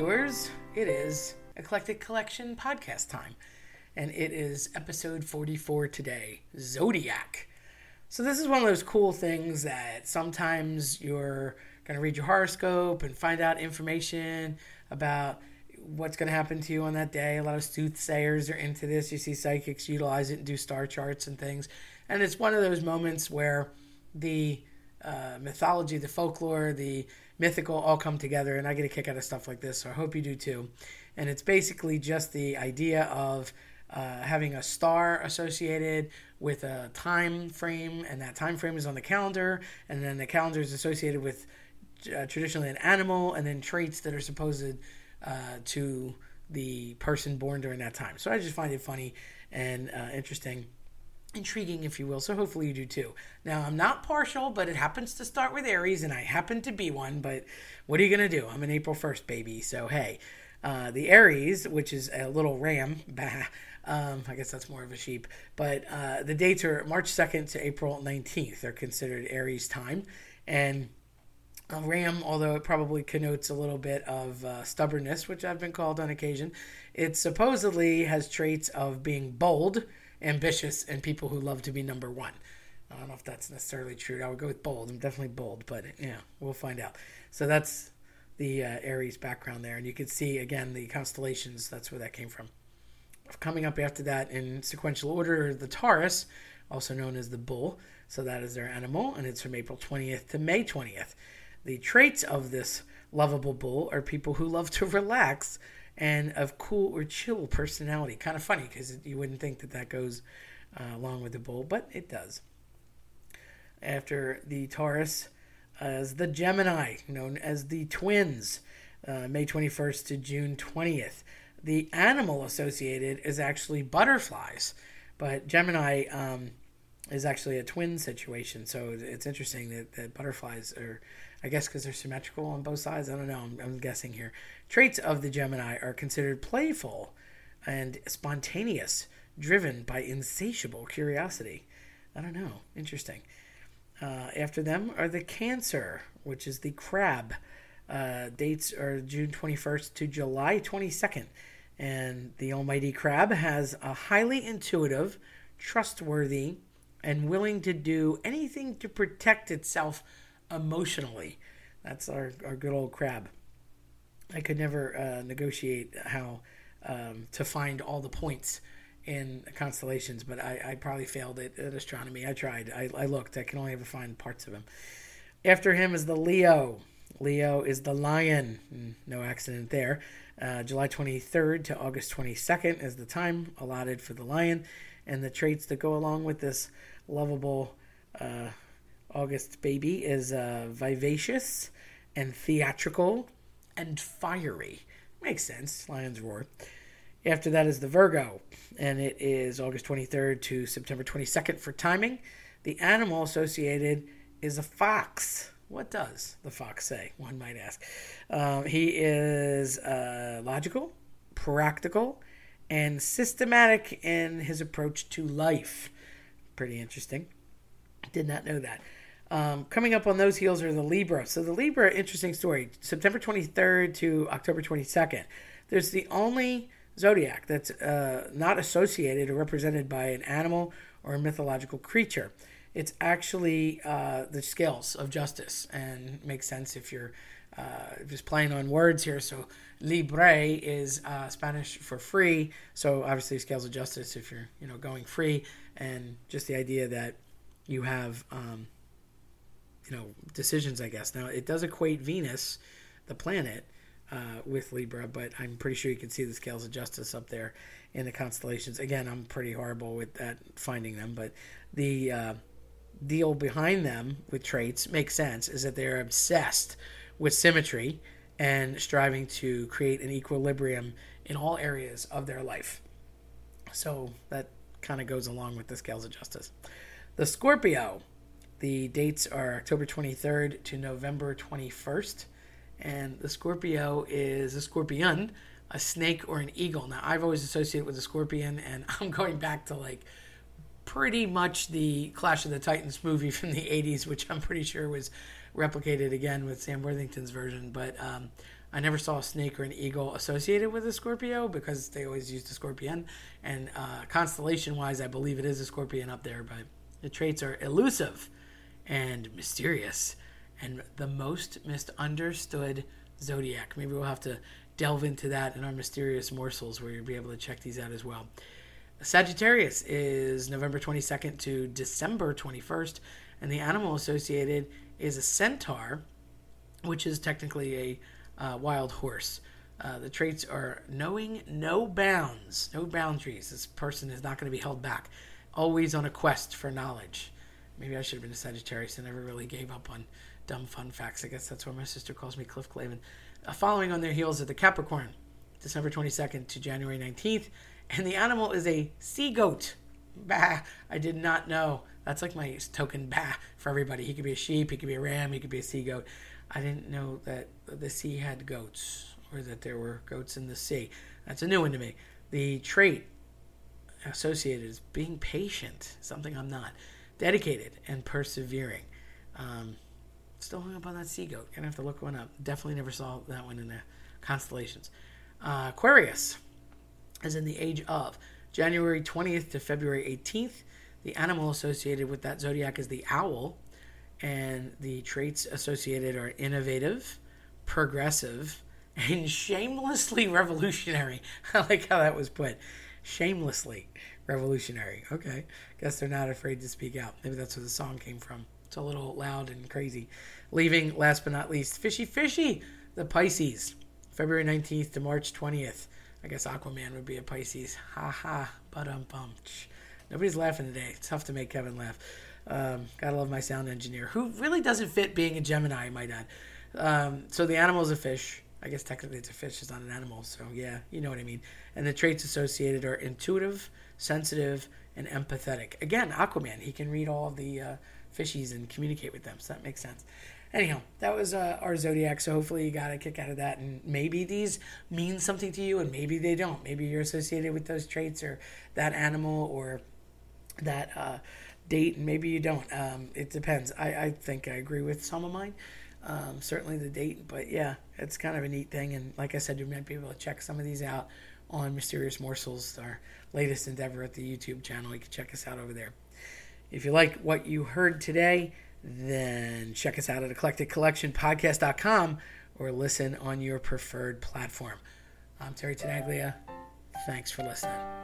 collectors. It is Eclectic Collection podcast time, and it is episode 44 today Zodiac. So, this is one of those cool things that sometimes you're going to read your horoscope and find out information about what's going to happen to you on that day. A lot of soothsayers are into this. You see psychics utilize it and do star charts and things. And it's one of those moments where the uh, mythology, the folklore, the mythical all come together, and I get a kick out of stuff like this. So I hope you do too. And it's basically just the idea of uh, having a star associated with a time frame, and that time frame is on the calendar, and then the calendar is associated with uh, traditionally an animal, and then traits that are supposed uh, to the person born during that time. So I just find it funny and uh, interesting intriguing, if you will. So hopefully you do too. Now, I'm not partial, but it happens to start with Aries, and I happen to be one. But what are you going to do? I'm an April 1st baby. So, hey, uh, the Aries, which is a little ram, bah, um, I guess that's more of a sheep, but uh, the dates are March 2nd to April 19th. They're considered Aries time. And a ram, although it probably connotes a little bit of uh, stubbornness, which I've been called on occasion, it supposedly has traits of being bold ambitious and people who love to be number one. I don't know if that's necessarily true. I would go with bold. I'm definitely bold, but yeah, we'll find out. So that's the uh, Aries background there, and you can see again the constellations. That's where that came from. Coming up after that in sequential order, the Taurus, also known as the Bull. So that is their animal, and it's from April 20th to May 20th. The traits of this lovable bull are people who love to relax and of cool or chill personality. Kind of funny because you wouldn't think that that goes uh, along with the bull, but it does. After the Taurus, as the Gemini, known as the twins, uh, May 21st to June 20th. The animal associated is actually butterflies, but Gemini um, is actually a twin situation. So it's interesting that, that butterflies are I guess because they're symmetrical on both sides. I don't know. I'm, I'm, guessing here. Traits of the Gemini are considered playful and spontaneous, driven by insatiable curiosity. I don't know. Interesting. Uh, after them are the Cancer, which is the crab. Uh, dates are June 21st to July 22nd. And the almighty crab has a highly intuitive, trustworthy, and willing to do anything to protect itself emotionally. That's our, our good old crab. I could never uh, negotiate how um, to find all the points in constellations, but I, I probably failed at, at astronomy. I tried. I, I looked. I can only ever find parts of him. After him is the Leo. Leo is the lion. Hmm, no accident there. Uh, July 23rd to August 22nd is the time allotted for the lion. And the traits that go along with this lovable uh, August baby is uh, vivacious and theatrical and fiery. Makes sense. Lion's roar. After that is the Virgo, and it is August 23rd to September 22nd for timing. The animal associated is a fox. What does the fox say? One might ask. Um, he is uh, logical, practical, and systematic in his approach to life. Pretty interesting. Did not know that. Um, coming up on those heels are the Libra. So the Libra, interesting story. September 23rd to October 22nd. There's the only zodiac that's uh, not associated or represented by an animal or a mythological creature. It's actually uh, the scales of justice, and makes sense if you're uh, just playing on words here. So libre is uh, Spanish for free. So obviously scales of justice if you're you know going free, and just the idea that you have um, you know decisions. I guess now it does equate Venus, the planet, uh, with Libra, but I'm pretty sure you can see the scales of justice up there in the constellations. Again, I'm pretty horrible with that finding them, but the uh, deal behind them with traits makes sense. Is that they're obsessed with symmetry and striving to create an equilibrium in all areas of their life. So that kind of goes along with the scales of justice. The Scorpio the dates are October 23rd to November 21st. And the Scorpio is a scorpion, a snake, or an eagle. Now, I've always associated with a scorpion, and I'm going back to like pretty much the Clash of the Titans movie from the 80s, which I'm pretty sure was replicated again with Sam Worthington's version. But um, I never saw a snake or an eagle associated with a Scorpio because they always used a scorpion. And uh, constellation wise, I believe it is a scorpion up there, but the traits are elusive and mysterious and the most misunderstood zodiac. Maybe we'll have to delve into that in our mysterious morsels where you'll be able to check these out as well. Sagittarius is November 22nd to December 21st, and the animal associated is a centaur, which is technically a uh, wild horse. Uh, the traits are knowing no bounds, no boundaries. This person is not going to be held back. Always on a quest for knowledge. Maybe I should have been a Sagittarius. I never really gave up on dumb fun facts. I guess that's why my sister calls me Cliff Clavin. Uh, following on their heels are the Capricorn, December 22nd to January 19th. And the animal is a sea goat. Bah, I did not know. That's like my token bah for everybody. He could be a sheep, he could be a ram, he could be a sea goat. I didn't know that the sea had goats or that there were goats in the sea. That's a new one to me. The trait associated is being patient, something I'm not, dedicated and persevering. Um, still hung up on that sea goat. Gonna have to look one up. Definitely never saw that one in the constellations. Uh, Aquarius is in the age of January 20th to February 18th. The animal associated with that zodiac is the owl and the traits associated are innovative, progressive, and shamelessly revolutionary. I like how that was put. Shamelessly revolutionary. Okay. Guess they're not afraid to speak out. Maybe that's where the song came from. It's a little loud and crazy. Leaving, last but not least, Fishy Fishy, the Pisces, February 19th to March 20th. I guess Aquaman would be a Pisces. Ha ha. But um bum. Nobody's laughing today. It's tough to make Kevin laugh. Um, gotta love my sound engineer, who really doesn't fit being a Gemini, might add. Um, so the animal is a fish. I guess technically it's a fish, it's not an animal. So yeah, you know what I mean. And the traits associated are intuitive, sensitive, and empathetic. Again, Aquaman, he can read all the uh, fishies and communicate with them. So that makes sense. Anyhow, that was uh, our zodiac. So hopefully you got a kick out of that, and maybe these mean something to you, and maybe they don't. Maybe you're associated with those traits or that animal or that. Uh, date, and maybe you don't. Um, it depends. I, I think I agree with some of mine. Um, certainly the date, but yeah, it's kind of a neat thing. And like I said, you might be able to check some of these out on Mysterious Morsels, our latest endeavor at the YouTube channel. You can check us out over there. If you like what you heard today, then check us out at eclecticcollectionpodcast.com or listen on your preferred platform. I'm Terry Tenaglia. Thanks for listening.